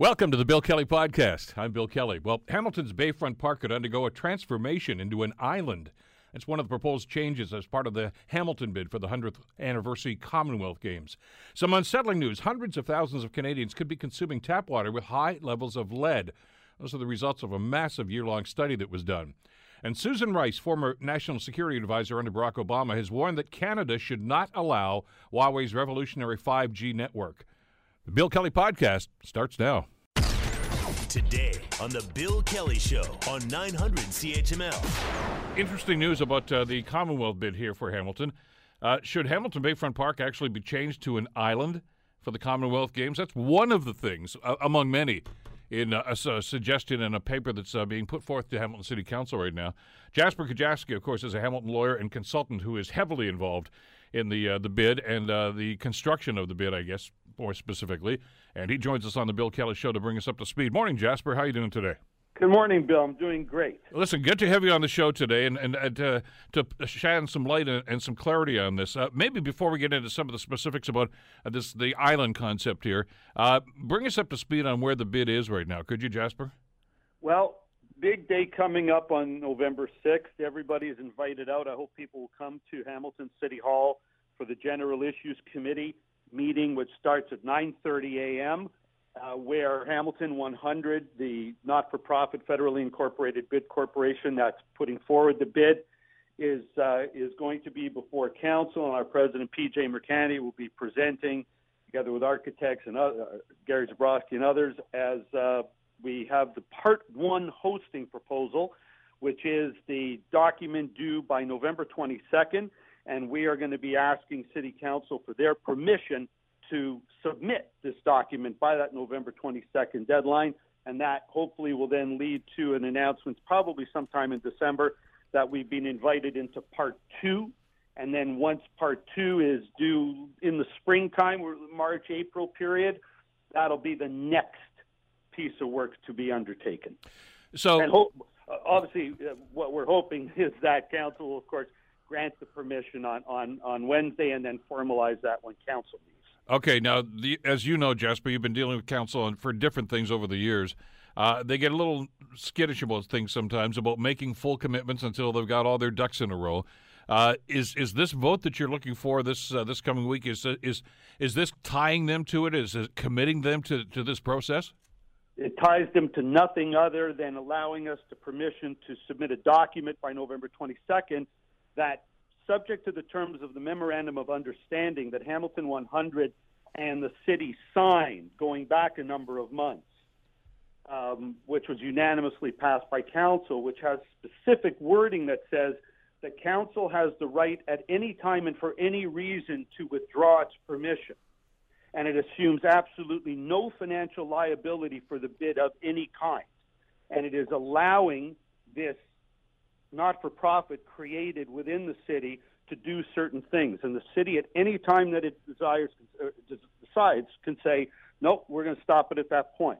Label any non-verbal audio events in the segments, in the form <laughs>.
Welcome to the Bill Kelly Podcast. I'm Bill Kelly. Well, Hamilton's Bayfront Park could undergo a transformation into an island. It's one of the proposed changes as part of the Hamilton bid for the 100th anniversary Commonwealth Games. Some unsettling news hundreds of thousands of Canadians could be consuming tap water with high levels of lead. Those are the results of a massive year long study that was done. And Susan Rice, former national security advisor under Barack Obama, has warned that Canada should not allow Huawei's revolutionary 5G network. The Bill Kelly Podcast starts now. Today on The Bill Kelly Show on 900 CHML. Interesting news about uh, the Commonwealth bid here for Hamilton. Uh, should Hamilton Bayfront Park actually be changed to an island for the Commonwealth Games? That's one of the things, uh, among many, in uh, a, a, suggestion in a paper that's uh, being put forth to Hamilton City Council right now. Jasper Kujavsky, of course, is a Hamilton lawyer and consultant who is heavily involved in the uh, the bid and uh, the construction of the bid, I guess, more specifically. And he joins us on the Bill Kelly Show to bring us up to speed. Morning, Jasper. How are you doing today? Good morning, Bill. I'm doing great. Listen, good to have you on the show today and, and, and uh, to shine some light and, and, some clarity on this. Uh, maybe before we get into some of the specifics about uh, this the island concept here, uh, bring us up to speed on where the bid is right now. Could you, Jasper? Well, big day coming up on November 6th. Everybody is invited out. I hope people will come to Hamilton City Hall for the General Issues Committee meeting, which starts at 9:30 a.m. Uh, where Hamilton 100, the not-for-profit federally incorporated bid corporation that's putting forward the bid, is uh, is going to be before council, and our president P.J. Mercanti will be presenting, together with architects and other, uh, Gary Zabrowski and others, as uh, we have the Part One hosting proposal, which is the document due by November 22nd and we are going to be asking City Council for their permission to submit this document by that November 22nd deadline, and that hopefully will then lead to an announcement probably sometime in December that we've been invited into part two. And then once part two is due in the springtime, March, April period, that'll be the next piece of work to be undertaken. So, and obviously, uh, what we're hoping <laughs> is that council, of course, grant the permission on, on, on Wednesday and then formalize that when council meets. Okay, now, the, as you know, Jasper, you've been dealing with council for different things over the years. Uh, they get a little skittish about things sometimes about making full commitments until they've got all their ducks in a row. Uh, is is this vote that you're looking for this uh, this coming week is is is this tying them to it? Is it committing them to, to this process? It ties them to nothing other than allowing us the permission to submit a document by November 22nd that subject to the terms of the memorandum of understanding that Hamilton 100 and the city signed going back a number of months, um, which was unanimously passed by council, which has specific wording that says that council has the right at any time and for any reason to withdraw its permission. And it assumes absolutely no financial liability for the bid of any kind. And it is allowing this not for profit created within the city to do certain things. And the city, at any time that it desires, uh, decides, can say, nope, we're going to stop it at that point.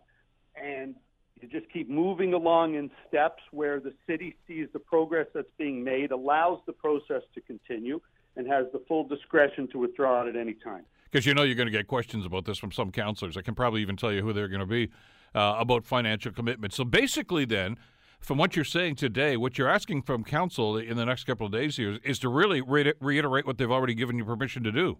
And you just keep moving along in steps where the city sees the progress that's being made, allows the process to continue, and has the full discretion to withdraw it at any time. Because you know you're going to get questions about this from some councilors. I can probably even tell you who they're going to be uh, about financial commitment. So basically, then, from what you're saying today, what you're asking from council in the next couple of days here is to really re- reiterate what they've already given you permission to do.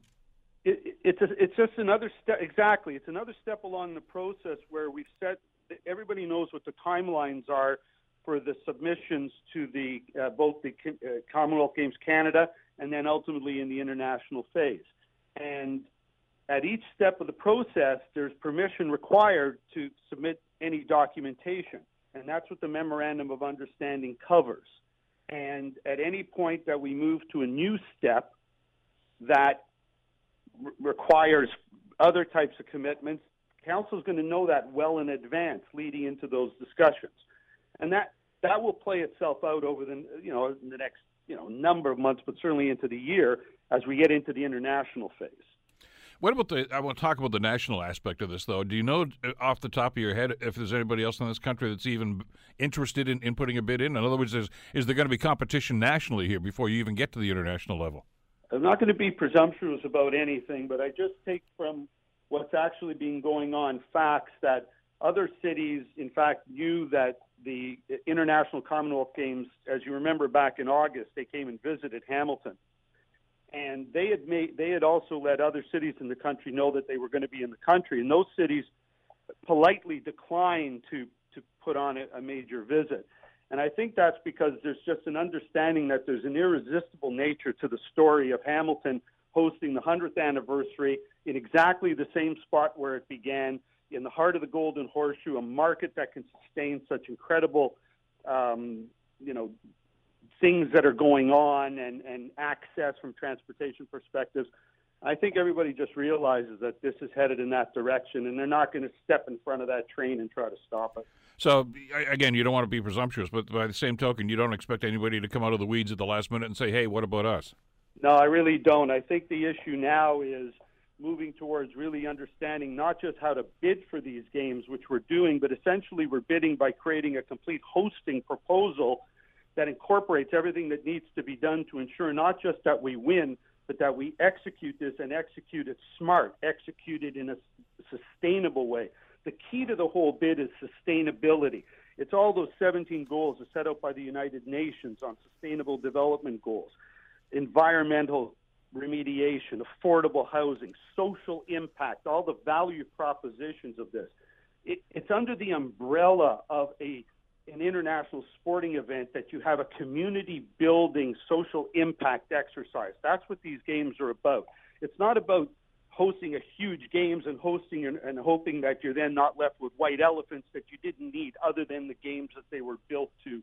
It, it's a, it's just another step. Exactly, it's another step along the process where we've set. Everybody knows what the timelines are for the submissions to the uh, both the uh, Commonwealth Games Canada and then ultimately in the international phase. And at each step of the process, there's permission required to submit any documentation and that's what the memorandum of understanding covers. And at any point that we move to a new step that re- requires other types of commitments, council is going to know that well in advance, leading into those discussions, and that that will play itself out over the you know the next you know number of months, but certainly into the year as we get into the international phase. What about the? I want to talk about the national aspect of this, though. Do you know uh, off the top of your head if there's anybody else in this country that's even interested in, in putting a bid in? In other words, is, is there going to be competition nationally here before you even get to the international level? I'm not going to be presumptuous about anything, but I just take from what's actually been going on facts that Other cities, in fact, knew that the International Commonwealth Games, as you remember back in August, they came and visited Hamilton. And they had made they had also let other cities in the country know that they were going to be in the country. And those cities politely declined to to put on a, a major visit. And I think that's because there's just an understanding that there's an irresistible nature to the story of Hamilton hosting the 100th anniversary in exactly the same spot where it began, in the heart of the Golden Horseshoe, a market that can sustain such incredible, um, you know, things that are going on and, and access from transportation perspectives. I think everybody just realizes that this is headed in that direction, and they're not going to step in front of that train and try to stop it. So, again, you don't want to be presumptuous, but by the same token, you don't expect anybody to come out of the weeds at the last minute and say, hey, what about us? No, I really don't. I think the issue now is moving towards really understanding not just how to bid for these games, which we're doing, but essentially we're bidding by creating a complete hosting proposal that incorporates everything that needs to be done to ensure not just that we win, but that we execute this and execute it smart, execute it in a sustainable way. The key to the whole bid is sustainability. It's all those 17 goals set out by the United Nations on sustainable development goals, environmental remediation, affordable housing, social impact, all the value propositions of this. It, it's under the umbrella of a an international sporting event that you have a community building social impact exercise. That's what these games are about. It's not about hosting a huge games and hosting and, and hoping that you're then not left with white elephants that you didn't need other than the games that they were built to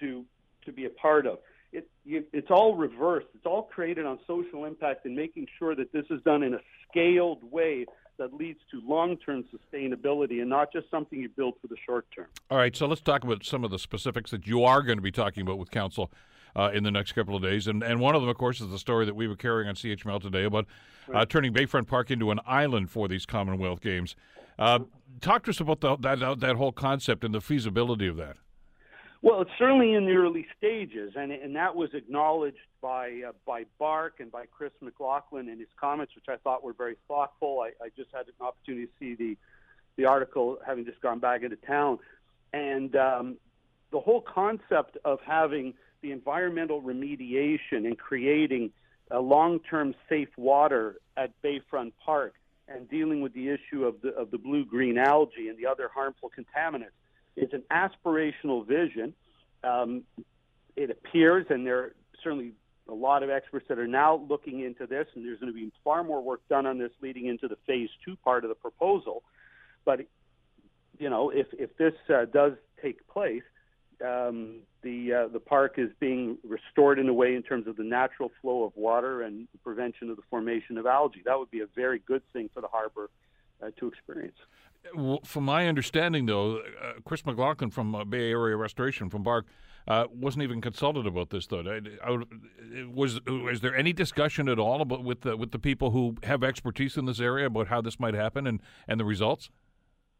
to to be a part of. It, you, it's all reversed. It's all created on social impact and making sure that this is done in a scaled way that leads to long-term sustainability and not just something you build for the short term. All right, so let's talk about some of the specifics that you are going to be talking about with council uh, in the next couple of days. And, and one of them, of course, is the story that we were carrying on CHML today about uh, turning Bayfront Park into an island for these Commonwealth Games. Uh, talk to us about the, that, that whole concept and the feasibility of that. Well, it's certainly in the early stages, and and that was acknowledged by uh, by BARC and by Chris McLaughlin in his comments, which I thought were very thoughtful. I, I just had an opportunity to see the the article, having just gone back into town, and um, the whole concept of having the environmental remediation and creating a long-term safe water at Bayfront Park and dealing with the issue of the of the blue-green algae and the other harmful contaminants is an aspirational vision. Um, it appears, and there are certainly a lot of experts that are now looking into this, and there's going to be far more work done on this leading into the phase two part of the proposal. But you know, if if this uh, does take place, um, the uh, the park is being restored in a way in terms of the natural flow of water and prevention of the formation of algae. That would be a very good thing for the harbor uh, to experience. From my understanding, though, uh, Chris McLaughlin from uh, Bay Area Restoration from BARC uh, wasn't even consulted about this. Though, I, I, was was there any discussion at all about with the, with the people who have expertise in this area about how this might happen and, and the results?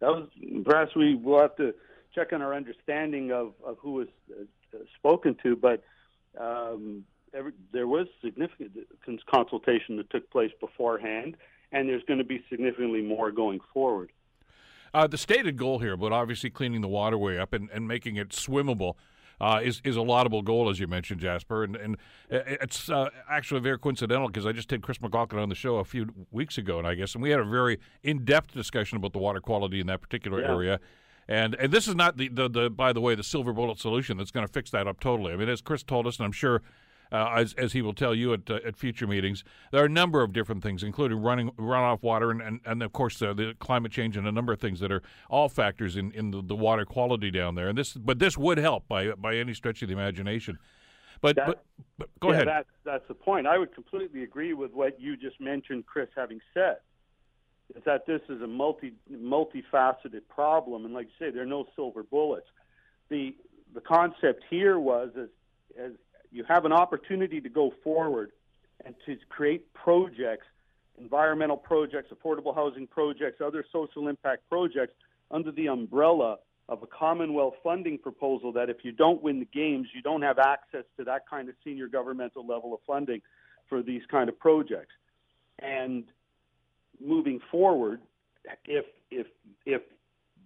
That was perhaps we will have to check on our understanding of, of who was uh, spoken to, but um, every, there was significant consultation that took place beforehand, and there's going to be significantly more going forward. Uh, the stated goal here, but obviously cleaning the waterway up and, and making it swimmable. Uh, is is a laudable goal, as you mentioned, Jasper, and and it's uh, actually very coincidental because I just had Chris McLaughlin on the show a few weeks ago, and I guess, and we had a very in depth discussion about the water quality in that particular yeah. area, and and this is not the, the, the by the way the silver bullet solution that's going to fix that up totally. I mean, as Chris told us, and I'm sure. Uh, as, as he will tell you at, uh, at future meetings, there are a number of different things, including running runoff water and, and, and of course uh, the climate change and a number of things that are all factors in, in the, the water quality down there. And this, but this would help by by any stretch of the imagination. But, that, but, but, go yeah, ahead. That's, that's the point. I would completely agree with what you just mentioned, Chris, having said is that this is a multi multifaceted problem, and like you say, there are no silver bullets. The the concept here was as as you have an opportunity to go forward and to create projects, environmental projects, affordable housing projects, other social impact projects under the umbrella of a Commonwealth funding proposal that if you don't win the games, you don't have access to that kind of senior governmental level of funding for these kind of projects. And moving forward, if if if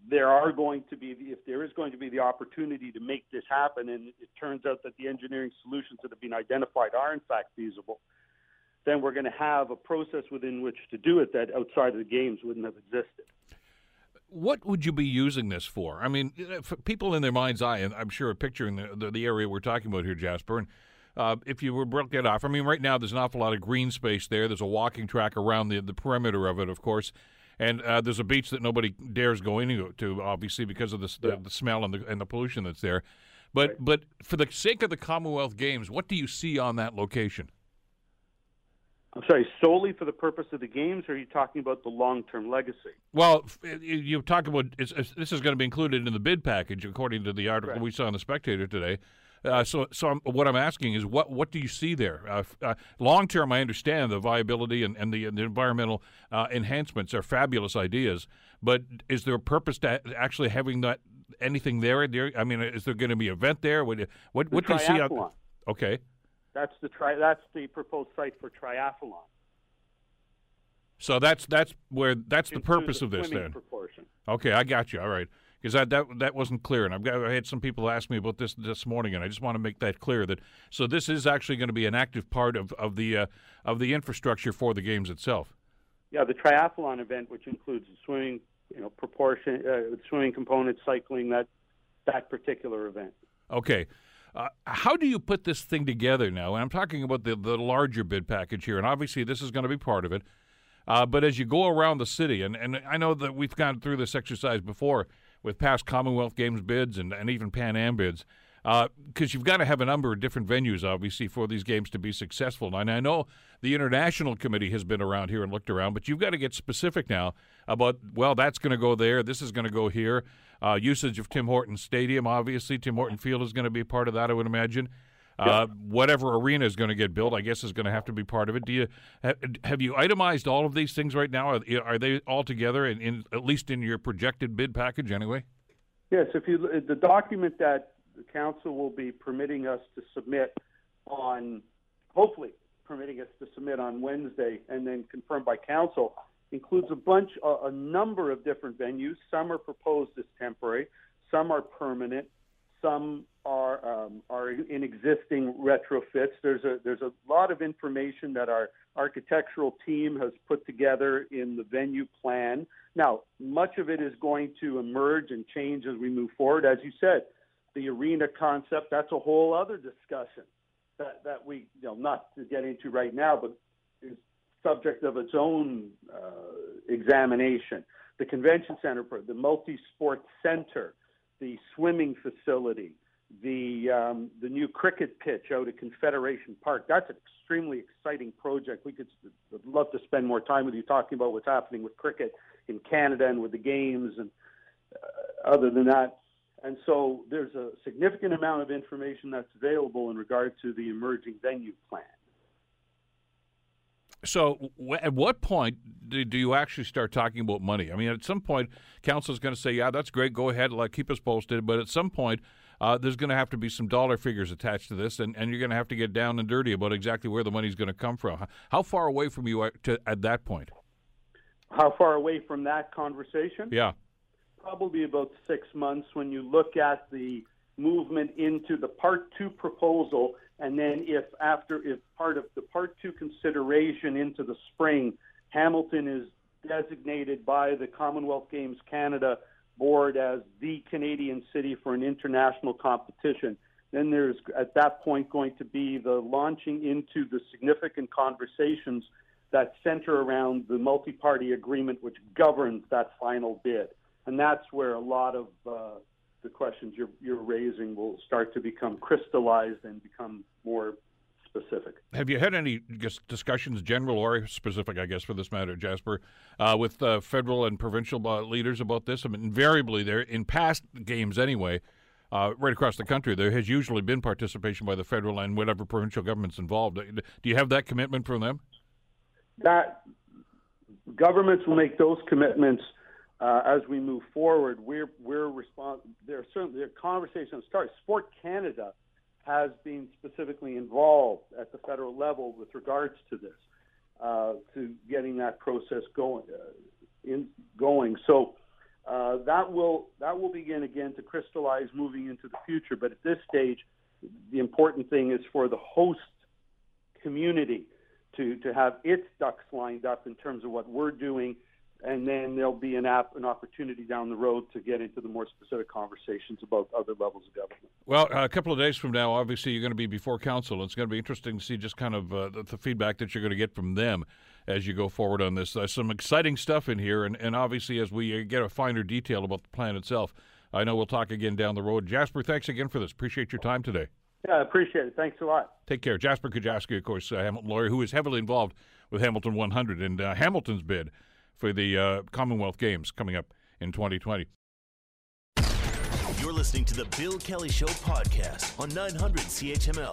there are going to be, if there is going to be the opportunity to make this happen, and it turns out that the engineering solutions that have been identified are in fact feasible, then we're going to have a process within which to do it that outside of the games wouldn't have existed. What would you be using this for? I mean, for people in their mind's eye, and I'm sure are picturing the, the, the area we're talking about here, Jasper, and uh, if you were broke it off, I mean, right now there's an awful lot of green space there. There's a walking track around the, the perimeter of it, of course. And uh, there's a beach that nobody dares go into, obviously, because of the, yeah. the, the, smell and the, and the pollution that's there. But right. but for the sake of the Commonwealth Games, what do you see on that location? I'm sorry, solely for the purpose of the games, or are you talking about the long-term legacy? Well, you talk about it's, it's, this is going to be included in the bid package, according to the article we saw in the Spectator today. Uh, so, so I'm, what I'm asking is, what what do you see there? Uh, uh, long term, I understand the viability and, and the, the environmental uh, enhancements are fabulous ideas, but is there a purpose to actually having that anything there? I mean, is there going to be an event there? What what, what do you see? On, okay, that's the tri- That's the proposed site for triathlon. So that's that's where that's the purpose the of this then. Proportion. Okay, I got you. All right because that, that that wasn't clear, and I've got I had some people ask me about this this morning, and I just want to make that clear that so this is actually going to be an active part of of the uh, of the infrastructure for the games itself. Yeah, the triathlon event, which includes swimming, you know, proportion uh, swimming component, cycling, that that particular event. Okay. Uh, how do you put this thing together now? And I'm talking about the, the larger bid package here, and obviously this is going to be part of it. Uh, but as you go around the city, and, and I know that we've gone through this exercise before, with past Commonwealth Games bids and, and even Pan Am bids. Because uh, you've got to have a number of different venues, obviously, for these games to be successful. And I know the International Committee has been around here and looked around, but you've got to get specific now about, well, that's going to go there, this is going to go here. Uh, usage of Tim Hortons Stadium, obviously. Tim Horton Field is going to be part of that, I would imagine. Uh, whatever arena is going to get built, I guess, is going to have to be part of it. Do you have you itemized all of these things right now? Are, are they all together, in, in, at least in your projected bid package, anyway? Yes. If you the document that the council will be permitting us to submit on, hopefully permitting us to submit on Wednesday, and then confirmed by council, includes a bunch, a, a number of different venues. Some are proposed as temporary, some are permanent, some are um, are in existing retrofits. There's a there's a lot of information that our architectural team has put together in the venue plan. Now, much of it is going to emerge and change as we move forward. As you said, the arena concept that's a whole other discussion that that we you know not to get into right now, but is subject of its own uh, examination. The convention center, the multi-sport center, the swimming facility the um, the new cricket pitch out at Confederation Park. That's an extremely exciting project. We could would love to spend more time with you talking about what's happening with cricket in Canada and with the games and uh, other than that. And so there's a significant amount of information that's available in regard to the emerging venue plan. So, at what point do, do, you actually start talking about money? I mean, at some point, council is going to say, "Yeah, that's great. Go ahead, like keep us posted." But at some point, uh, there's going to have to be some dollar figures attached to this, and, and you're going to have to get down and dirty about exactly where the money's going to come from. How far away from you to, at that point? How far away from that conversation? Yeah. Probably about six months when you look at the movement into the part two proposal, and then if after if part of the part two consideration into the spring, Hamilton is designated by the Commonwealth Games Canada board as the Canadian city for an international competition. Then there's at that point going to be the launching into the significant conversations that center around the multi party agreement which governs that final bid. And that's where a lot of uh, the questions you're, you're raising will start to become crystallized and become more specific. Have you had any discussions, general or specific, I guess, for this matter, Jasper, uh, with uh, federal and provincial uh, leaders about this? I mean, invariably, there in past games anyway, uh, right across the country, there has usually been participation by the federal and whatever provincial governments involved. Do you have that commitment from them? That governments will make those commitments. Uh, as we move forward, we're we're respons- There are certainly there are conversations start. Sport Canada has been specifically involved at the federal level with regards to this, uh, to getting that process going. Uh, in going. So Uh, that will that will begin again to crystallize moving into the future. But at this stage, the important thing is for the host community to to have its ducks lined up in terms of what we're doing and then there'll be an app, an opportunity down the road to get into the more specific conversations about other levels of government. Well, a couple of days from now, obviously, you're going to be before council. It's going to be interesting to see just kind of uh, the, feedback that you're going to get from them as you go forward on this. There's some exciting stuff in here, and, and obviously, as we uh, get a finer detail about the plan itself, I know we'll talk again down the road. Jasper, thanks again for this. Appreciate your time today. Yeah, I appreciate it. Thanks a lot. Take care. Jasper Kujavsky, of course, uh, Hamilton lawyer, who is heavily involved with Hamilton 100 and uh, Hamilton's bid for the uh, Commonwealth Games coming up in 2020. You're listening to the Bill Kelly Show podcast on 900 CHML.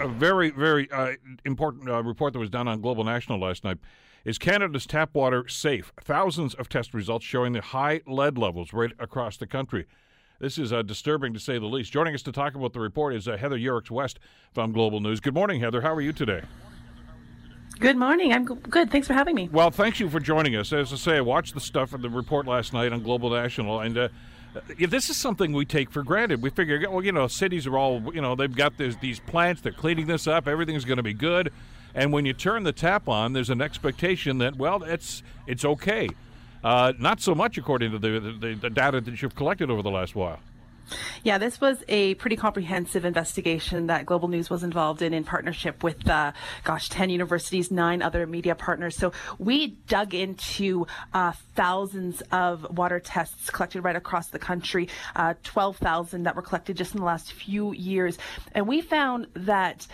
A very, very uh, important uh, report that was done on Global National last night is Canada's tap water safe? Thousands of test results showing the high lead levels right across the country. This is uh, disturbing to say the least. Joining us to talk about the report is uh, Heather Yourex-West from Global News. Good morning, Heather. How are you today? Good morning. I'm good. Thanks for having me. Well, thank you for joining us. As I say, I watched the stuff in the report last night on Global National, and uh, this is something we take for granted. We figure, well, you know, cities are all, you know, they've got this, these plants, they're cleaning this up, everything's going to be good. And when you turn the tap on, there's an expectation that, well, it's it's okay. Uh, not so much according to the, the, the data that you've collected over the last while. Yeah, this was a pretty comprehensive investigation that Global News was involved in in partnership with, uh, gosh, 10 universities, nine other media partners. So we dug into uh, thousands of water tests collected right across the country, uh, 12,000 that were collected just in the last few years. And we found that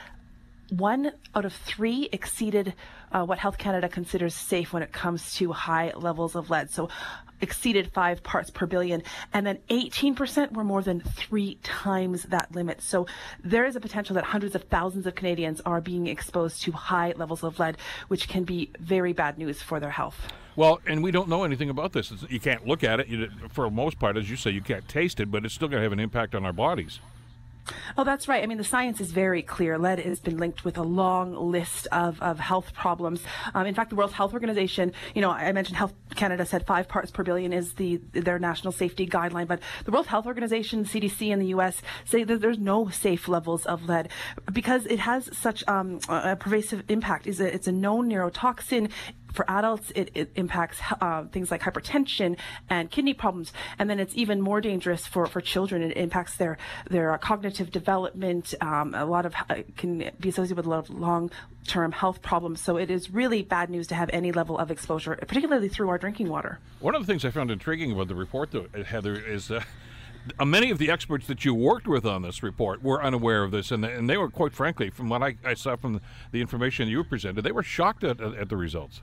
one out of three exceeded uh, what Health Canada considers safe when it comes to high levels of lead. So exceeded five parts per billion, and then 18% were more than three times that limit. So there is a potential that hundreds of thousands of Canadians are being exposed to high levels of lead, which can be very bad news for their health. Well, and we don't know anything about this. You can't look at it. For the most part, as you say, you can't taste it, but it's still going to have an impact on our bodies. Oh, that's right. I mean, the science is very clear. Lead has been linked with a long list of, of health problems. Um, in fact, the World Health Organization, you know, I mentioned Health Canada said five parts per billion is the their national safety guideline, but the World Health Organization, CDC in the U.S. say that there's no safe levels of lead because it has such um, a pervasive impact. Is it's a known neurotoxin for adults, it, it impacts uh, things like hypertension and kidney problems. And then it's even more dangerous for, for children. It impacts their, their uh, cognitive development. Um, a lot of uh, can be associated with a lot of long term health problems. So it is really bad news to have any level of exposure, particularly through our drinking water. One of the things I found intriguing about the report, though, Heather, is uh, many of the experts that you worked with on this report were unaware of this, and, and they were, quite frankly, from what I, I saw from the information you presented, they were shocked at, at the results.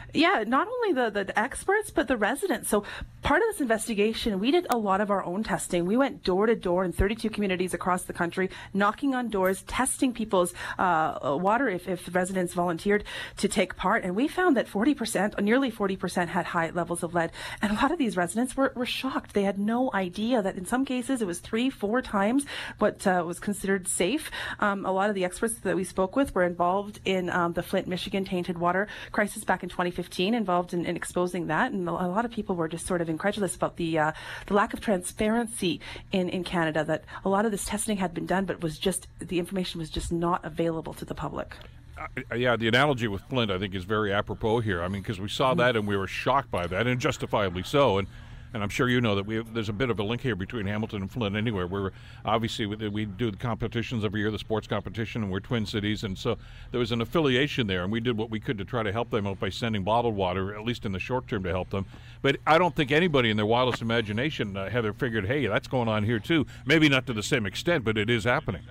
Yeah, not only the, the experts, but the residents. So part of this investigation, we did a lot of our own testing. We went door to door in 32 communities across the country, knocking on doors, testing people's uh, water if, if residents volunteered to take part. And we found that 40%, nearly 40% had high levels of lead. And a lot of these residents were, were shocked. They had no idea that in some cases it was three, four times what uh, was considered safe. Um, a lot of the experts that we spoke with were involved in um, the Flint, Michigan tainted water crisis back in 2015. 2015 involved in, in exposing that, and a lot of people were just sort of incredulous about the uh, the lack of transparency in in Canada. That a lot of this testing had been done, but was just the information was just not available to the public. Uh, yeah, the analogy with Flint, I think, is very apropos here. I mean, because we saw mm-hmm. that and we were shocked by that, and justifiably so. And and I'm sure you know that we have, there's a bit of a link here between Hamilton and Flint. Anywhere where obviously we, we, do the competitions every year, the sports competition, and we're twin cities, and so there was an affiliation there, and we did what we could to try to help them out by sending bottled water, at least in the short term, to help them. But I don't think anybody in their wildest imagination, uh, Heather, figured, hey, that's going on here too. Maybe not to the same extent, but it is happening.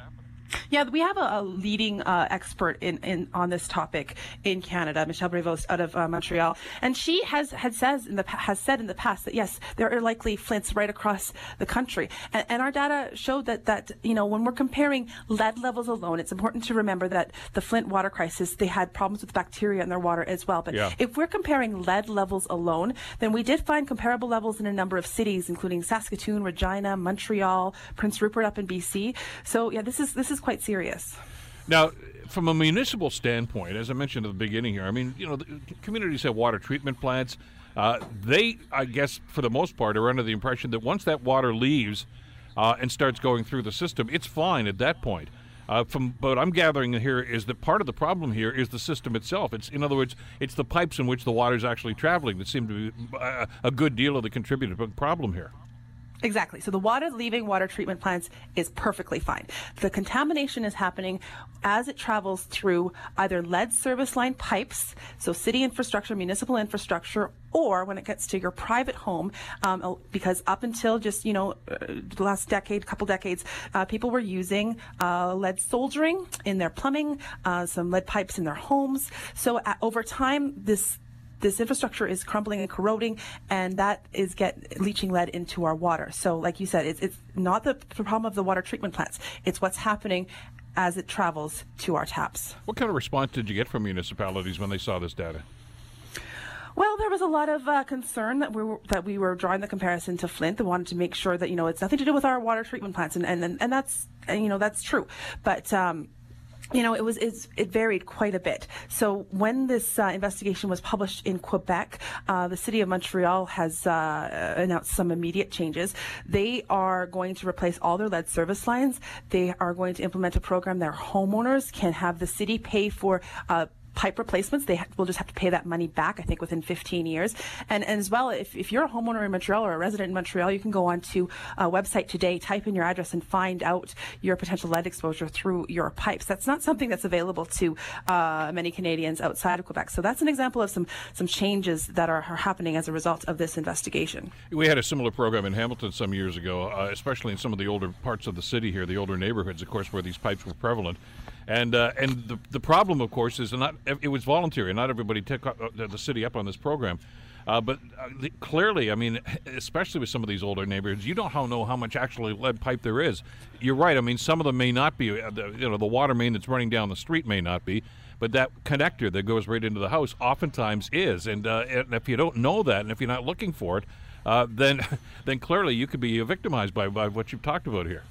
Yeah, we have a, a leading uh, expert in, in on this topic in Canada, Michelle Prévost out of uh, Montreal, and she has had says in the has said in the past that yes, there are likely flints right across the country, and, and our data showed that that you know when we're comparing lead levels alone, it's important to remember that the Flint water crisis they had problems with bacteria in their water as well. But yeah. if we're comparing lead levels alone, then we did find comparable levels in a number of cities, including Saskatoon, Regina, Montreal, Prince Rupert up in BC. So yeah, this is this is quite serious. Now, from a municipal standpoint, as I mentioned at the beginning here, I mean, you know, communities have water treatment plants. Uh, they, I guess, for the most part, are under the impression that once that water leaves uh, and starts going through the system, it's fine at that point. Uh, from what I'm gathering here is that part of the problem here is the system itself. It's in other words, it's the pipes in which the water is actually traveling that seem to be a, a good deal of the contributing problem here. Exactly. So the water leaving water treatment plants is perfectly fine. The contamination is happening as it travels through either lead service line pipes, so city infrastructure, municipal infrastructure, or when it gets to your private home, um, because up until just you know uh, the last decade, couple decades, uh, people were using uh, lead soldering in their plumbing, uh, some lead pipes in their homes. So uh, over time, this this infrastructure is crumbling and corroding, and that is get leaching lead into our water. So, like you said, it's it's not the problem of the water treatment plants; it's what's happening as it travels to our taps. What kind of response did you get from municipalities when they saw this data? Well, there was a lot of uh, concern that we were that we were drawing the comparison to Flint. They wanted to make sure that you know it's nothing to do with our water treatment plants, and and and that's you know that's true. But um, you know, it was it varied quite a bit. So when this uh, investigation was published in Quebec, uh, the city of Montreal has uh, announced some immediate changes. They are going to replace all their lead service lines. They are going to implement a program that homeowners can have the city pay for uh, pipe replacements. They will just have to pay that money back, I think, within 15 years. And, and as well, if, if you're a homeowner in Montreal or a resident in Montreal, you can go onto a website today, type in your address, and find out your potential lead exposure through your pipes. That's not something that's available to uh, many Canadians outside of Quebec. So that's an example of some some changes that are, are, happening as a result of this investigation. We had a similar program in Hamilton some years ago, uh, especially in some of the older parts of the city here, the older neighborhoods, of course, where these pipes were prevalent. And uh, and the, the problem, of course, is not it was voluntary. Not everybody took uh, the city up on this program. Uh, but uh, the, clearly, I mean, <laughs> especially with some of these older neighborhoods, you don't know how much actually lead pipe there is. You're right. I mean, some of them may not be. Uh, the, you know, the water main that's running down the street may not be, but that connector that goes right into the house oftentimes is. And, uh, and if you don't know that, and if you're not looking for it, uh, then <laughs> then clearly you could be victimized by, by what you've talked about here.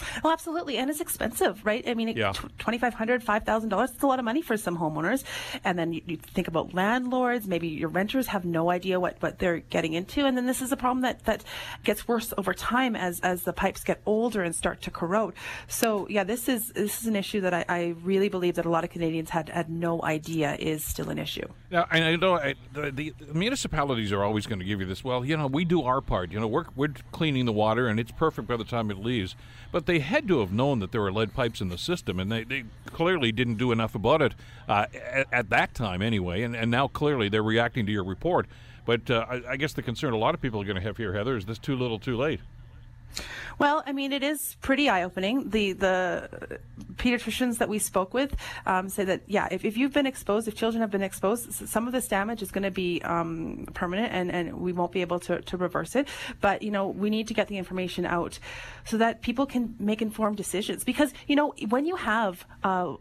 <laughs> Oh, absolutely, and it's expensive, right? I mean, yeah. twenty five hundred, five thousand dollars. It's a lot of money for some homeowners. And then you, you, think about landlords. Maybe your renters have no idea what, what they're getting into, and then this is a problem that, that gets worse over time as as the pipes get older and start to corrode. So yeah, this is this is an issue that I, I really believe that a lot of Canadians had had no idea is still an issue. Yeah, I know I, the, the, municipalities are always going to give you this. Well, you know, we do our part. You know, we're we're cleaning the water, and it's perfect by the time it leaves. But they had to have known that there were lead pipes in the system, and they, they clearly didn't do enough about it uh, at, at, that time anyway. And, and now clearly they're reacting to your report. But uh, I, I guess the concern a lot of people are going to have here, Heather, is this too little, too late? Well, I mean, it is pretty eye-opening. The the pediatricians that we spoke with um, say that yeah, if, if you've been exposed, if children have been exposed, some of this damage is going to be um, permanent, and, and we won't be able to, to reverse it. But you know, we need to get the information out so that people can make informed decisions. Because you know, when you have uh,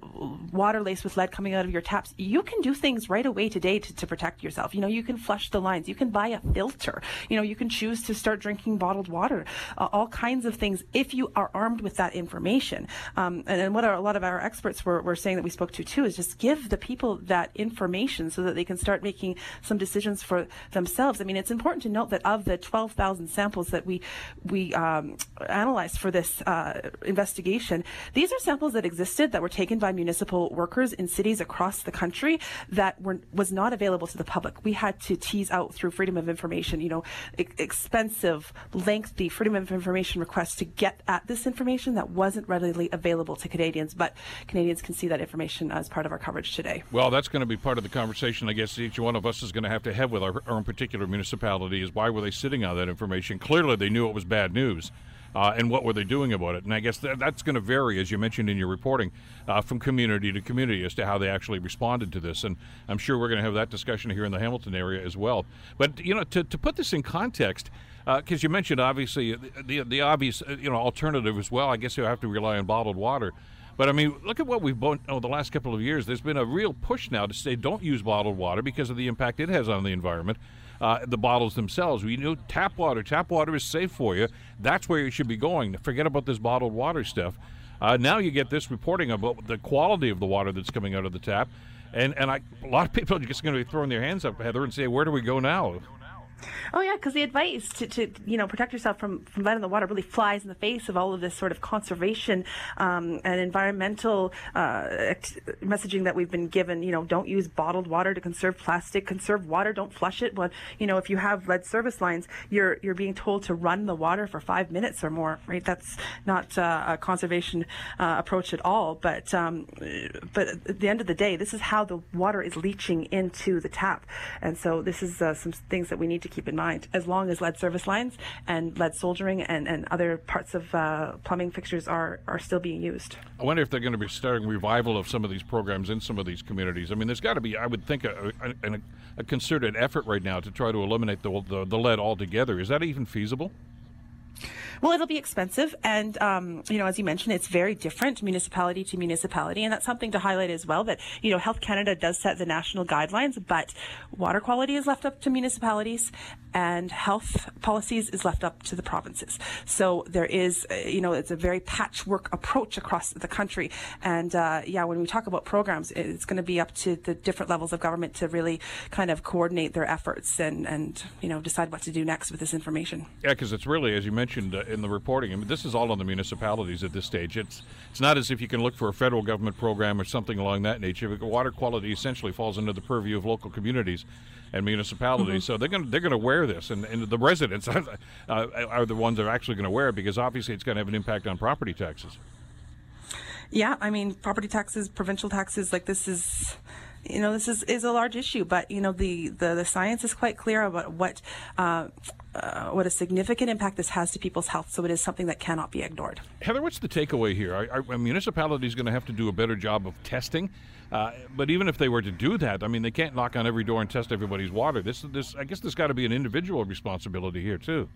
water laced with lead coming out of your taps, you can do things right away today to, to protect yourself. You know, you can flush the lines, you can buy a filter. You know, you can choose to start drinking bottled water. Uh, all kinds of things if you are armed with that information. Um, and, and, what our, a lot of our experts were, were saying that we spoke to too is just give the people that information so that they can start making some decisions for themselves. I mean, it's important to note that of the 12,000 samples that we we um, analyzed for this uh, investigation, these are samples that existed that were taken by municipal workers in cities across the country that were was not available to the public. We had to tease out through freedom of information, you know, e- expensive, lengthy freedom of information information requests to get at this information that wasn't readily available to Canadians, but Canadians can see that information as part of our coverage today. Well, that's going to be part of the conversation I guess each one of us is going to have to have with our, our own particular municipality is why were they sitting on that information? Clearly they knew it was bad news. Uh, and what were they doing about it? And I guess th- that's going to vary, as you mentioned in your reporting, uh, from community to community as to how they actually responded to this. And I'm sure we're going to have that discussion here in the Hamilton area as well. But, you know, to, to put this in context, because uh, you mentioned obviously the, the, the obvious uh, you know alternative as well. I guess you have to rely on bottled water. But I mean, look at what we've done over the last couple of years. There's been a real push now to say don't use bottled water because of the impact it has on the environment. Uh, the bottles themselves. We know tap water. Tap water is safe for you. That's where you should be going. Forget about this bottled water stuff. Uh, now you get this reporting about the quality of the water that's coming out of the tap. And and I, a lot of people are just going to be throwing their hands up, Heather, and say, "Where do we go now?" Oh yeah, because the advice to, to you know protect yourself from from lead in the water really flies in the face of all of this sort of conservation um, and environmental uh, messaging that we've been given. You know, don't use bottled water to conserve plastic. Conserve water. Don't flush it. But you know, if you have lead service lines, you're you're being told to run the water for five minutes or more. Right? That's not uh, a conservation uh, approach at all. But um, but at the end of the day, this is how the water is leaching into the tap, and so this is uh, some things that we need to keep in mind, as long as lead service lines and lead soldering and, and other parts of uh, plumbing fixtures are, are still being used. I wonder if they're going to be starting revival of some of these programs in some of these communities. I mean, there's got to be, I would think, a, a, a, concerted effort right now to try to eliminate the, the, the lead altogether. Is that even feasible? Well, it'll be expensive, and um, you know, as you mentioned, it's very different municipality to municipality, and that's something to highlight as well. That you know, Health Canada does set the national guidelines, but water quality is left up to municipalities, and health policies is left up to the provinces. So there is, uh, you know, it's a very patchwork approach across the country, and uh, yeah, when we talk about programs, it's going to be up to the different levels of government to really kind of coordinate their efforts and and you know decide what to do next with this information. Yeah, because it's really, as you mentioned. Uh, in the reporting. I mean, this is all on the municipalities at this stage. It's it's not as if you can look for a federal government program or something along that nature. Water quality essentially falls under the purview of local communities and municipalities. Mm-hmm. So they're going to they're going to wear this, and, and the residents <laughs> uh, are the ones that are actually going to wear it because obviously it's going to have an impact on property taxes. Yeah, I mean, property taxes, provincial taxes, like this is you know this is, is a large issue but you know the, the, the science is quite clear about what uh, uh, what a significant impact this has to people's health. So it is something that cannot be ignored. Heather, what's the takeaway here? Are, are municipalities going to have to do a better job of testing? Uh, but even if they were to do that, I mean, they can't knock on every door and test everybody's water. This, this, I guess, there's got to be an individual responsibility here too.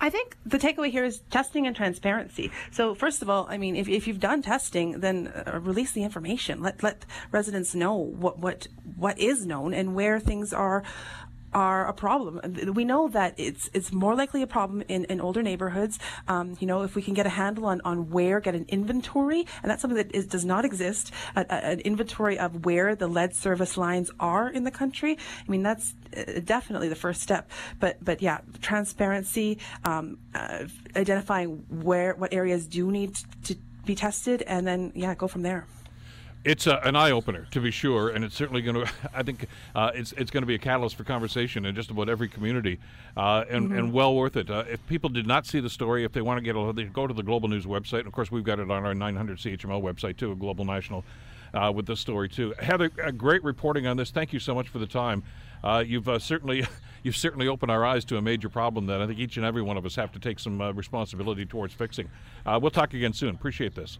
I think the takeaway here is testing and transparency. So first of all, I mean, if, if you've done testing, then uh, release the information. Let let residents know what what what is known and where things are are a problem. We know that it's it's more likely a problem in, in older neighborhoods. Um, you know, if we can get a handle on, on where, get an inventory, and that's something that is, does not exist, a, a, an inventory of where the lead service lines are in the country. I mean, that's uh, definitely the first step. But but yeah, transparency, um, uh, identifying where what areas do need to be tested, and then yeah, go from there. It's a, an eye opener to be sure, and it's certainly going <laughs> to. I think uh, it's it's going to be a catalyst for conversation in just about every community, uh, and mm-hmm. and well worth it. Uh, if people did not see the story, if they want to get a, they go to the Global News website. And of course, we've got it on our 900 CHML website too, Global National, uh, with this story too. Heather, great reporting on this. Thank you so much for the time. Uh, you've uh, certainly <laughs> you've certainly opened our eyes to a major problem that I think each and every one of us have to take some responsibility towards fixing. we'll talk again soon. Appreciate this.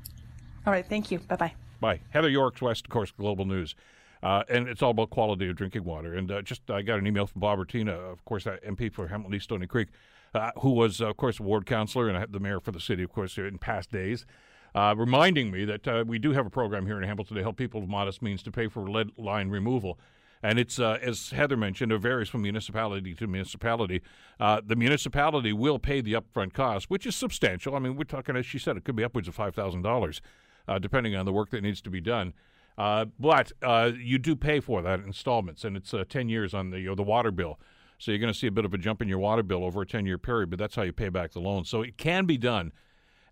All right. Thank you. Bye bye. Bye. Heather Yourex, West, of course, Global News. Uh, and it's all about quality of drinking water. And uh, just I got an email from Bob Bratina, of course, uh, MP for Hamilton East Stoney Creek, uh, who was, of course, ward councillor and the mayor for the city, of course, in past days, uh, reminding me that uh, we do have a program here in Hamilton to help people of modest means to pay for lead line removal. And it's, as Heather mentioned, it varies from municipality to municipality. the municipality will pay the upfront cost, which is substantial. I mean, we're talking, as she said, it could be upwards of $5,000 uh, depending on the work that needs to be done. Uh, but uh, you do pay for that in installments, and it's uh, 10 years on the, you know, the water bill. So you're going to see a bit of a jump in your water bill over a 10 year period, but that's how you pay back the loan. So it can be done.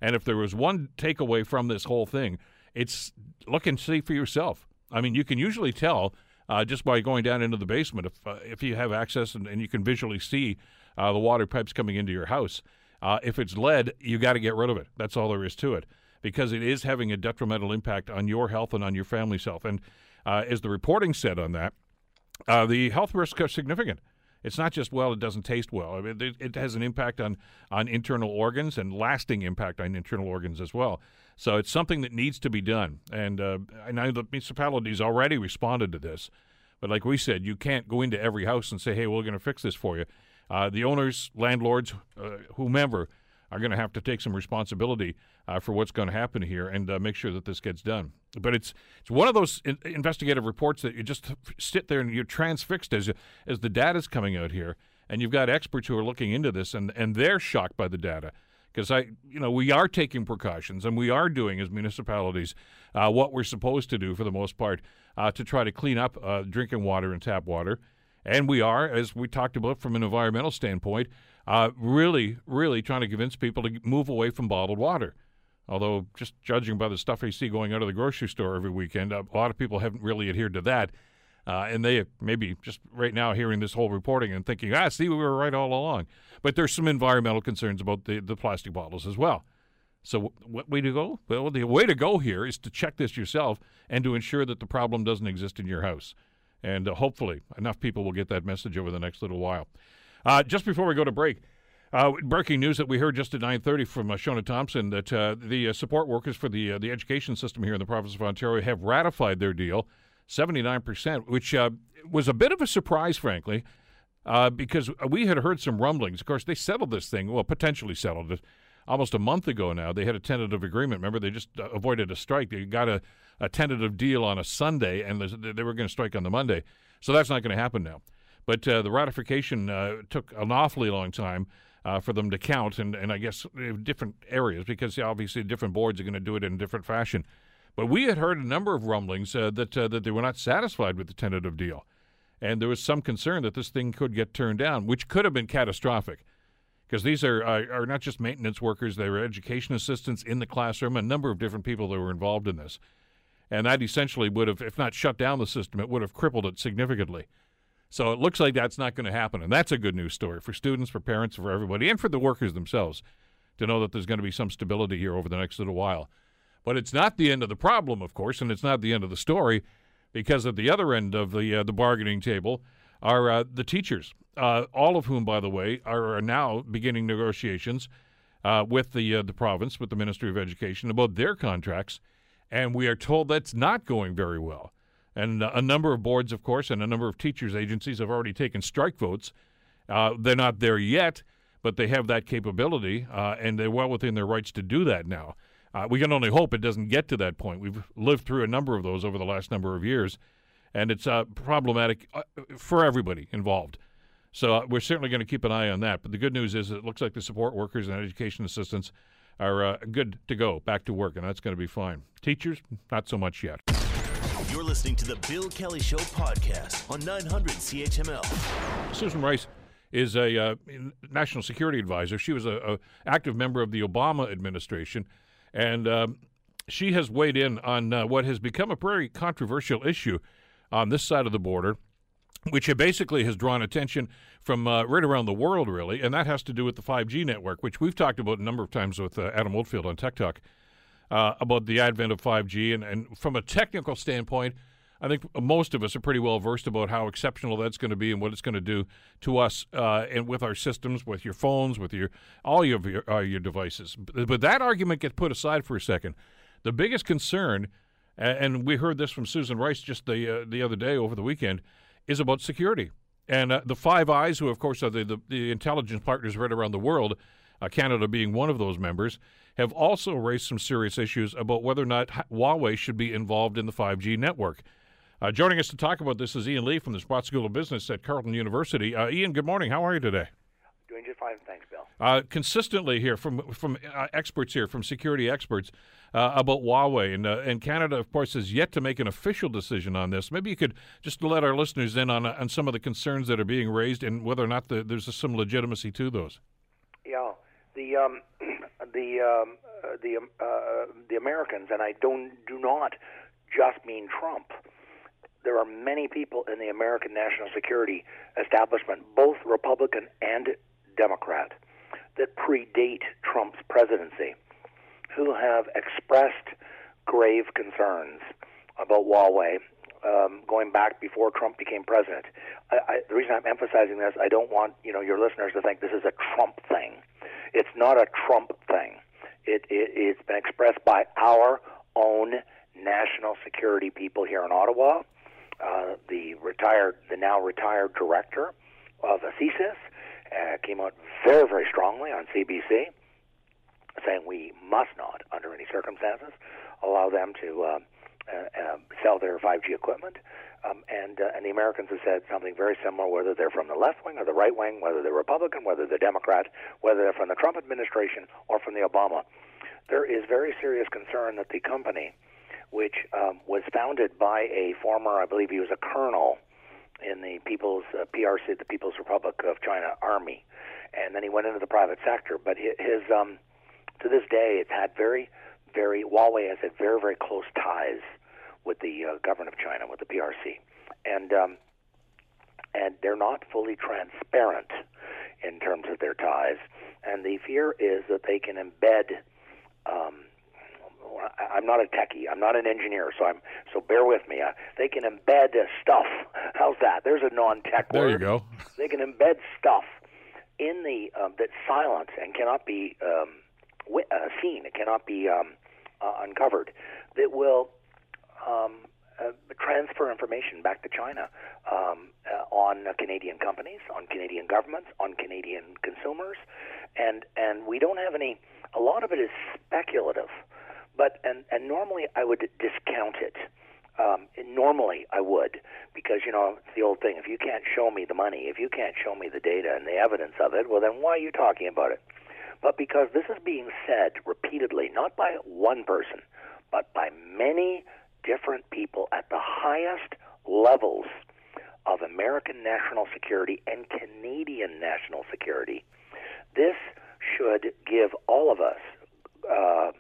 And if there was one takeaway from this whole thing, it's look and see for yourself. I mean, you can usually tell uh, just by going down into the basement if uh, if you have access and, and you can visually see uh, the water pipes coming into your house. Uh, if it's lead, you got to get rid of it. That's all there is to it because it is having a detrimental impact on your health and on your family's health. And uh, as the reporting said on that, uh, the health risks are significant. It's not just well, it doesn't taste well. I mean, it, it, has an impact on on internal organs and lasting impact on internal organs as well. So it's something that needs to be done. And uh, I know the municipalities already responded to this, but like we said, you can't go into every house and say, "Hey, we're going to fix this for you." Uh, the owners, landlords, uh, whomever are going to have to take some responsibility uh, for what's going to happen here and uh, make sure that this gets done. But it's it's one of those in- investigative reports that you just sit there and you're transfixed as as the data is coming out here, and you've got experts who are looking into this, and and they're shocked by the data because I, you know, we are taking precautions and we are doing as municipalities uh, what we're supposed to do for the most part uh, to try to clean up uh, drinking water and tap water, and we are, as we talked about from an environmental standpoint, uh, really, really trying to convince people to move away from bottled water. Although, just judging by the stuff I see going out of the grocery store every weekend, a lot of people haven't really adhered to that. Uh, and they maybe just right now hearing this whole reporting and thinking, ah, see, we were right all along. But there's some environmental concerns about the, the plastic bottles as well. So, what way to go? Well, the way to go here is to check this yourself and to ensure that the problem doesn't exist in your house. And uh, hopefully, enough people will get that message over the next little while. Uh, just before we go to break, uh, breaking news that we heard just at 9:30 from uh, Shona Thompson that uh, the uh, support workers for the uh, the education system here in the province of Ontario have ratified their deal, 79 percent, which uh, was a bit of a surprise, frankly, because we had heard some rumblings. Of course, they settled this thing, well, potentially settled it almost a month ago now. They had a tentative agreement. Remember, they just avoided a strike. They got a, a tentative deal on a Sunday, and they were going to strike on the Monday. So that's not going to happen now. But the ratification took an awfully long time uh, for them to count, and, and I guess uh, different areas because obviously different boards are going to do it in a different fashion. But we had heard a number of rumblings uh, that uh, that they were not satisfied with the tentative deal, and there was some concern that this thing could get turned down, which could have been catastrophic, because these are are not just maintenance workers; they were education assistants in the classroom, a number of different people that were involved in this, and that essentially would have, if not shut down the system, it would have crippled it significantly. So it looks like that's not going to happen. And that's a good news story for students, for parents, for everybody, and for the workers themselves to know that there's going to be some stability here over the next little while. But it's not the end of the problem, of course, and it's not the end of the story because at the other end of the, uh, the bargaining table are uh, the teachers, uh, all of whom, by the way, are, are now beginning negotiations uh, with the, uh, the province, with the Ministry of Education about their contracts. And we are told that's not going very well. And a number of boards, of course, and a number of teachers' agencies have already taken strike votes. Uh, they're not there yet, but they have that capability, uh, and they're well within their rights to do that now. Uh, we can only hope it doesn't get to that point. We've lived through a number of those over the last number of years, and it's uh, problematic uh, for everybody involved. So uh, we're certainly going to keep an eye on that. But the good news is it looks like the support workers and education assistants are good to go back to work, and that's going to be fine. Teachers, not so much yet. You're listening to the Bill Kelly Show podcast on 900 CHML. Susan Rice is a uh, national security advisor. She was a, a, active member of the Obama administration, and um, she has weighed in on uh, what has become a very controversial issue on this side of the border, which basically has drawn attention from uh, right around the world, really, and that has to do with the 5G network, which we've talked about a number of times with uh, Adam Oldfield on Tech Talk uh, about the advent of 5G. And, and from a technical standpoint, I think most of us are pretty well versed about how exceptional that's going to be and what it's going to do to us uh, and with our systems, with your phones, with your all your your, uh, your devices. But, but, that argument gets put aside for a second. The biggest concern, and we heard this from Susan Rice just the uh, the other day over the weekend, is about security. And uh, the Five Eyes, who of course are the, the, the intelligence partners right around the world, uh, Canada being one of those members, have also raised some serious issues about whether or not Huawei should be involved in the 5G network. Uh, joining us to talk about this is Ian Lee from the Sprott School of Business at Carleton University. Uh, Ian, good morning. How are you today? Doing just fine, thanks, Bill. Uh, consistently here from from uh, experts here, from security experts, uh, about Huawei, and uh, and Canada, of course, has yet to make an official decision on this. Maybe you could just let our listeners in on on some of the concerns that are being raised and whether or not the, there's some legitimacy to those. The um, <clears throat> the um, uh, the um, uh, the Americans, and I don't do not just mean Trump. There are many people in the American national security establishment, both Republican and Democrat, that predate Trump's presidency, who have expressed grave concerns about Huawei um, going back before Trump became president. I, I, the reason I'm emphasizing this, I don't want you know your listeners to think this is a Trump thing. It's not a Trump thing. It, it, it's been expressed by our own national security people here in Ottawa. Uh, the retired, the now retired director of CSIS uh, came out very, very strongly on CBC, saying we must not, under any circumstances, allow them to uh, uh, um, sell their 5G equipment. Um, and uh, and the Americans have said something very similar, whether they're from the left wing or the right wing, whether they're Republican, whether they're Democrat, whether they're from the Trump administration or from the Obama. There is very serious concern that the company, which um, was founded by a former, I believe he was a colonel in the People's uh, PRC, the People's Republic of China Army, and then he went into the private sector. But his, um, to this day, it's had very, very Huawei has had very, very close ties with the uh, government of China, with the PRC, and um, and they're not fully transparent in terms of their ties. And the fear is that they can embed. Um, I'm not a techie. I'm not an engineer, so I'm so bear with me. Uh, they can embed uh, stuff. <laughs> How's that? There's a non-tech There word. you go. <laughs> They can embed stuff in the um, that's silent and cannot be um, wi- uh, seen. It cannot be um, uh, uncovered. That will um, uh, transfer information back to China um, uh, on uh, Canadian companies, on Canadian governments, on Canadian consumers, and and we don't have any. A lot of it is speculative, but and and normally I would discount it. Um, normally I would because you know it's the old thing. If you can't show me the money, if you can't show me the data and the evidence of it, well then why are you talking about it? But because this is being said repeatedly, not by one person, but by many different people at the highest levels of American national security and Canadian national security, this should give all of us uh,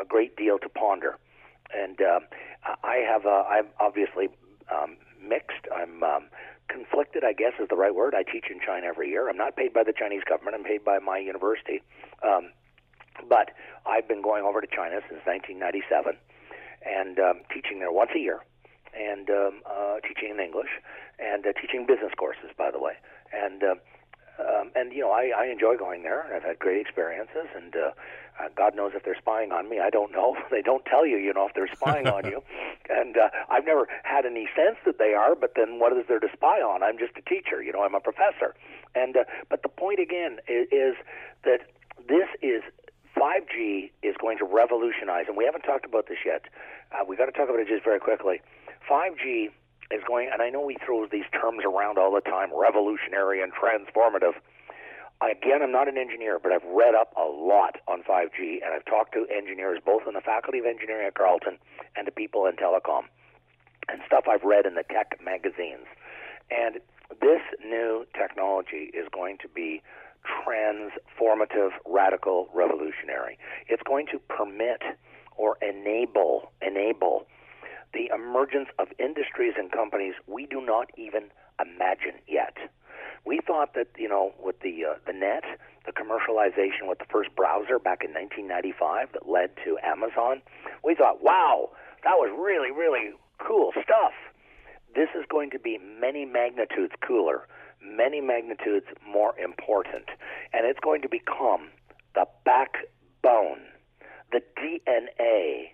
a great deal to ponder. And um, I have, uh, I'm obviously um, mixed. I'm um, conflicted, I guess is the right word. I teach in China every year. I'm not paid by the Chinese government. I'm paid by my university. Um, but I've been going over to China since 1997 and um, teaching there once a year and um, uh, teaching in English and uh, teaching business courses, by the way. And uh, um, and you know, I, I enjoy going there. I've had great experiences, and uh, uh, God knows if they're spying on me. I don't know. <laughs> they don't tell you, you know, if they're spying on you. <laughs> And uh, I've never had any sense that they are. But then, what is there to spy on? I'm just a teacher. You know, I'm a professor. And uh, but the point again is, is that this is 5G is going to revolutionize, and we haven't talked about this yet. Uh, we got to talk about it just very quickly. 5G is going, and I know we throw these terms around all the time revolutionary and transformative. Again, I'm not an engineer, but I've read up a lot on 5G, and I've talked to engineers both in the Faculty of Engineering at Carleton and to people in telecom, and stuff I've read in the tech magazines. And this new technology is going to be transformative, radical, revolutionary. It's going to permit or enable enable the emergence of industries and companies we do not even imagine yet. We thought that you know with the uh, the net, the commercialization with the first browser back in 1995 that led to Amazon, we thought, wow, that was really really cool stuff. This is going to be many magnitudes cooler, many magnitudes more important, and it's going to become the backbone, the DNA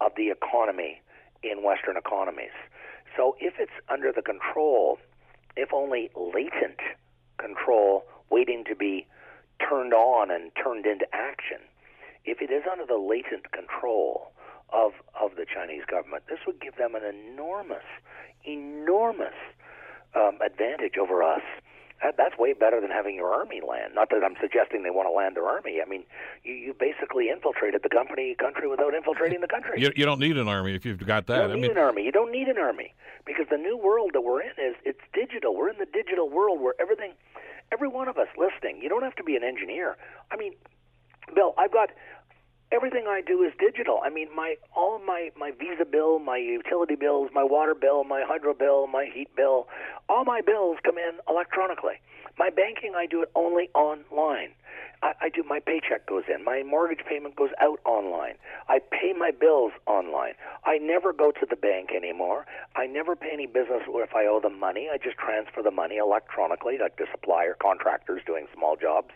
of the economy in Western economies. So if it's under the control, if only latent control waiting to be turned on and turned into action, if it is under the latent control of, of the Chinese government, this would give them an enormous, enormous um, advantage over us. That, that's way better than having your army land. Not that I'm suggesting they want to land their army. I mean, you, you basically infiltrated the company country without infiltrating the country. You, you don't need an army if you've got that. You don't I need mean, an army. You don't need an army because the new world that we're in is it's digital. We're in the digital world where everything, every one of us listening, you don't have to be an engineer. I mean, Bill, I've got everything I do is digital. I mean, my all my my Visa bill, my utility bills, my water bill, my hydro bill, my heat bill, all my bills come in electronically. My banking, I do it only online. I, I do my paycheck goes in, my mortgage payment goes out online. I pay my bills online. I never go to the bank anymore. I never pay any business if I owe them money. I just transfer the money electronically, like to supplier contractors doing small jobs.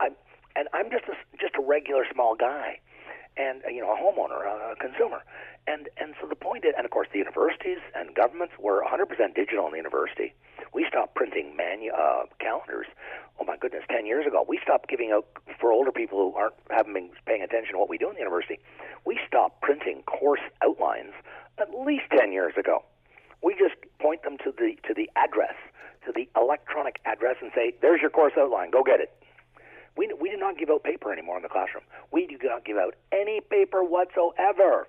I'm and I'm just a, just a regular small guy and uh, you know a homeowner, a consumer. And and so the point is, and of course the universities and governments were 100% digital in the university. We stopped printing manu- uh, calendars. Oh my goodness, 10 years ago, we stopped giving out for older people who aren't haven't been paying attention to what we do in the university. We stopped printing course outlines at least 10 years ago. We just point them to the to the address, to the electronic address, and say, "There's your course outline. Go get it." We we do not give out paper anymore in the classroom. We do not give out any paper whatsoever.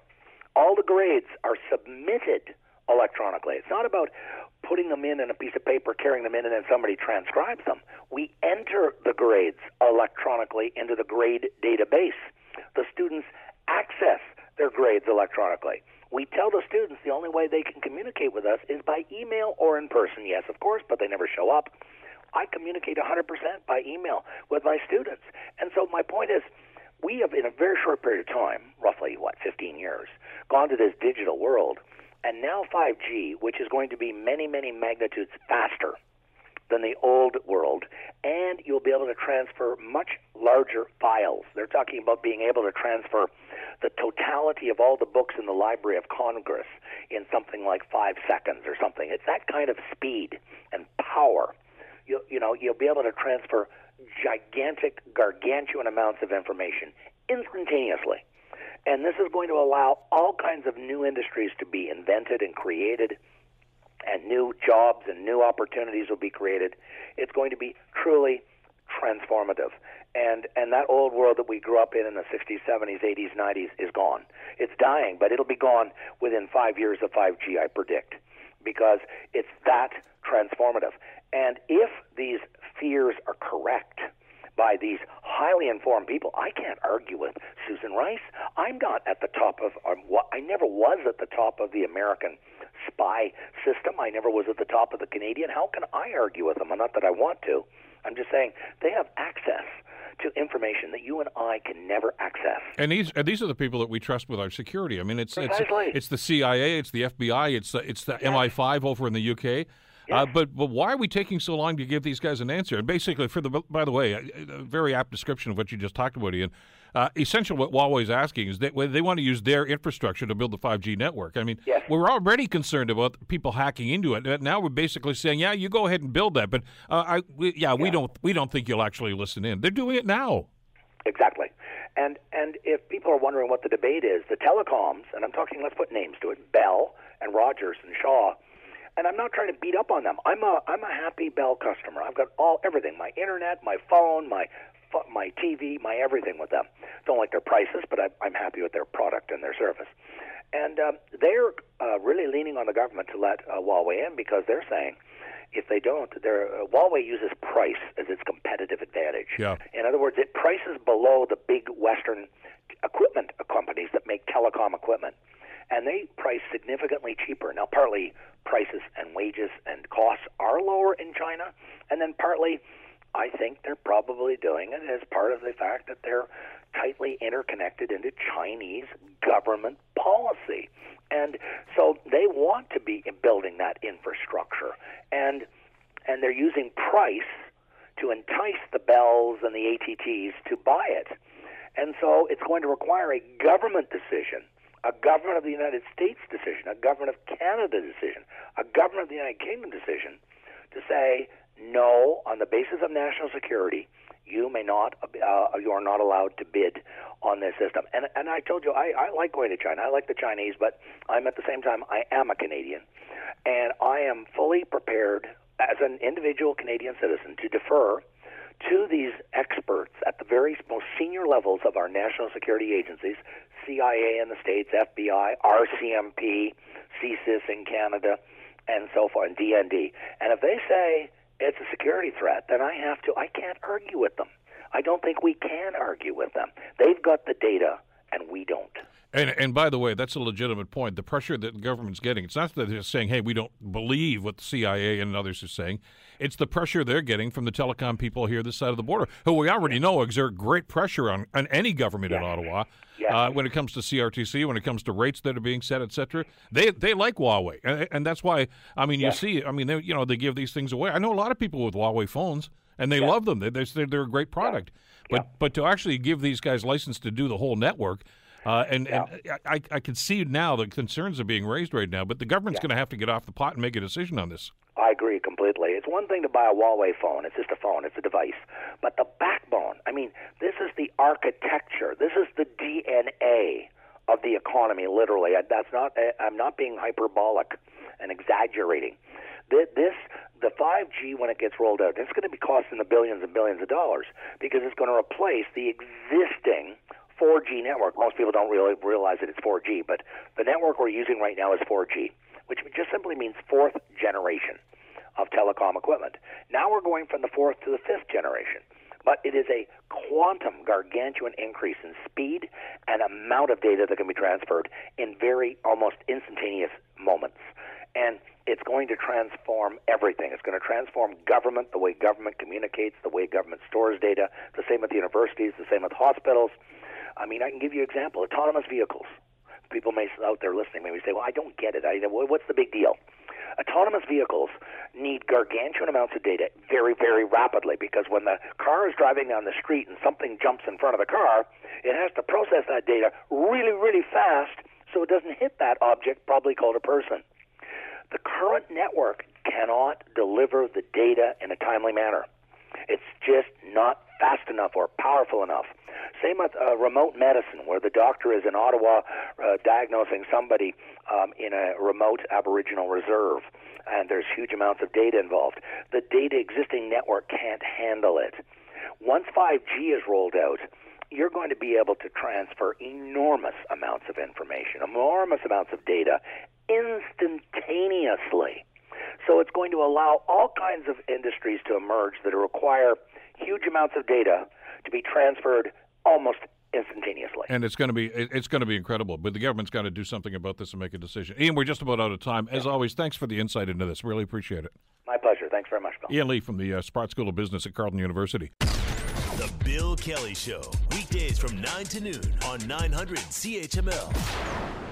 All the grades are submitted electronically. It's not about putting them in in a piece of paper, carrying them in, and then somebody transcribes them. We enter the grades electronically into the grade database. The students access their grades electronically. We tell the students the only way they can communicate with us is by email or in person. Yes, of course, but they never show up. I communicate 100% by email with my students. And so my point is, we have, in a very short period of time, roughly, what, 15 years, gone to this digital world. And now 5G, which is going to be many, many magnitudes faster than the old world, and you'll be able to transfer much larger files. They're talking about being able to transfer the totality of all the books in the Library of Congress in something like five seconds or something. It's that kind of speed and power. You, you know, you'll be able to transfer gigantic, gargantuan amounts of information instantaneously. And this is going to allow all kinds of new industries to be invented and created, and new jobs and new opportunities will be created. It's going to be truly transformative. And and that old world that we grew up in in the 60s, 70s, 80s, 90s is gone. It's dying, but it'll be gone within 5 years of 5G, I predict, because it's that transformative. And if these fears are correct, by these highly informed people. I can't argue with Susan Rice. I'm not at the top of, um, I never was at the top of the American spy system. I never was at the top of the Canadian. How can I argue with them? Not that I want to. I'm just saying they have access to information that you and I can never access. And these and these are the people that we trust with our security. I mean, it's Precisely. it's, it's the CIA, it's the FBI, it's the, it's the MI5 over in the UK. Uh, but but why are we taking so long to give these guys an answer? And basically, for the by the way, a, a very apt description of what you just talked about, Ian. Uh, essentially, what Huawei is asking is that they want to use their infrastructure to build the 5G network. I mean, Yes. we're already concerned about people hacking into it. Now we're basically saying, yeah, you go ahead and build that, but uh, I, we, yeah, we don't we don't think you'll actually listen in. They're doing it now. Exactly. And and if people are wondering what the debate is, the telecoms, and I'm talking, let's put names to it, Bell and Rogers and Shaw. And I'm not trying to beat up on them. I'm a I'm a happy Bell customer. I've got all everything, my internet, my phone, my my TV, my everything with them. Don't like their prices, but I, I'm happy with their product and their service. And um, they're uh, really leaning on the government to let uh, Huawei in because they're saying if they don't, uh, Huawei uses price as its competitive advantage. Yeah. In other words, it prices below the big Western equipment companies that make telecom equipment, and they price significantly cheaper. Now, partly prices and wages and costs are lower in China, and then partly, I think they're probably doing it as part of the fact that they're tightly interconnected into Chinese government policy. And so they want to be building that infrastructure. And and they're using price to entice the Bells and the ATTs to buy it. And so it's going to require a government decision, a government of the United States decision, a government of Canada decision, a government of the United Kingdom decision to say no on the basis of national security. You may not, uh, you are not allowed to bid on this system. And and I told you I, I like going to China. I like the Chinese, but I'm at the same time I am a Canadian, and I am fully prepared as an individual Canadian citizen to defer to these experts at the very most senior levels of our national security agencies, CIA in the States, FBI, RCMP, CSIS in Canada, and so forth, and DND. And if they say it's a security threat, then I have to, I can't argue with them. I don't think we can argue with them. They've got the data, and we don't. And by the way, that's a legitimate point. The pressure that the government's getting, it's not that they're saying, hey, we don't believe what the CIA and others are saying. It's the pressure they're getting from the telecom people here this side of the border, who we already know exert great pressure on, on any government in Ottawa uh, when it comes to CRTC, when it comes to rates that are being set, et cetera. They they like Huawei, and, and that's why. I mean, you see, I mean, they, you know, they give these things away. I know a lot of people with Huawei phones, and they love them. They, they're they're a great product. But but to actually give these guys license to do the whole network. Uh, and, and I, I can see now the concerns are being raised right now, but the government's going to have to get off the pot and make a decision on this. I agree completely. It's one thing to buy a Huawei phone. It's just a phone. It's a device. But the backbone, I mean, this is the architecture. This is the DNA of the economy, literally. That's not, I'm not being hyperbolic and exaggerating. this the 5G when it gets rolled out, it's going to be costing the billions and billions of dollars because it's going to replace the existing 4G network. Most people don't really realize that it's 4G, but the network we're using right now is 4G, which just simply means fourth generation of telecom equipment. Now we're going from the fourth to the fifth generation. But it is a quantum, gargantuan increase in speed and amount of data that can be transferred in very almost instantaneous moments. And it's going to transform everything. It's going to transform government, the way government communicates, the way government stores data, the same with universities, the same with hospitals. I mean, I can give you an example autonomous vehicles. People may out there listening maybe say, well, I don't get it. I, what's the big deal? Autonomous vehicles need gargantuan amounts of data very, very rapidly because when the car is driving down the street and something jumps in front of the car, it has to process that data really, really fast so it doesn't hit that object, probably called a person. The current network cannot deliver the data in a timely manner. It's just not fast enough or powerful enough. Same with uh, remote medicine, where the doctor is in Ottawa uh, diagnosing somebody um, in a remote Aboriginal reserve, and there's huge amounts of data involved. The data existing network can't handle it. Once 5G is rolled out, you're going to be able to transfer enormous amounts of information, enormous amounts of data instantaneously. So it's going to allow all kinds of industries to emerge that require huge amounts of data to be transferred almost instantaneously. And it's going to be it's going to be incredible. But the government's got to do something about this and make a decision. Ian, we're just about out of time. As yeah. always, thanks for the insight into this. Really appreciate it. My pleasure. Thanks very much, Bill. Ian Lee from the uh, Sprott School of Business at Carleton University. The Bill Kelly Show, weekdays from 9 to noon on 900 CHML.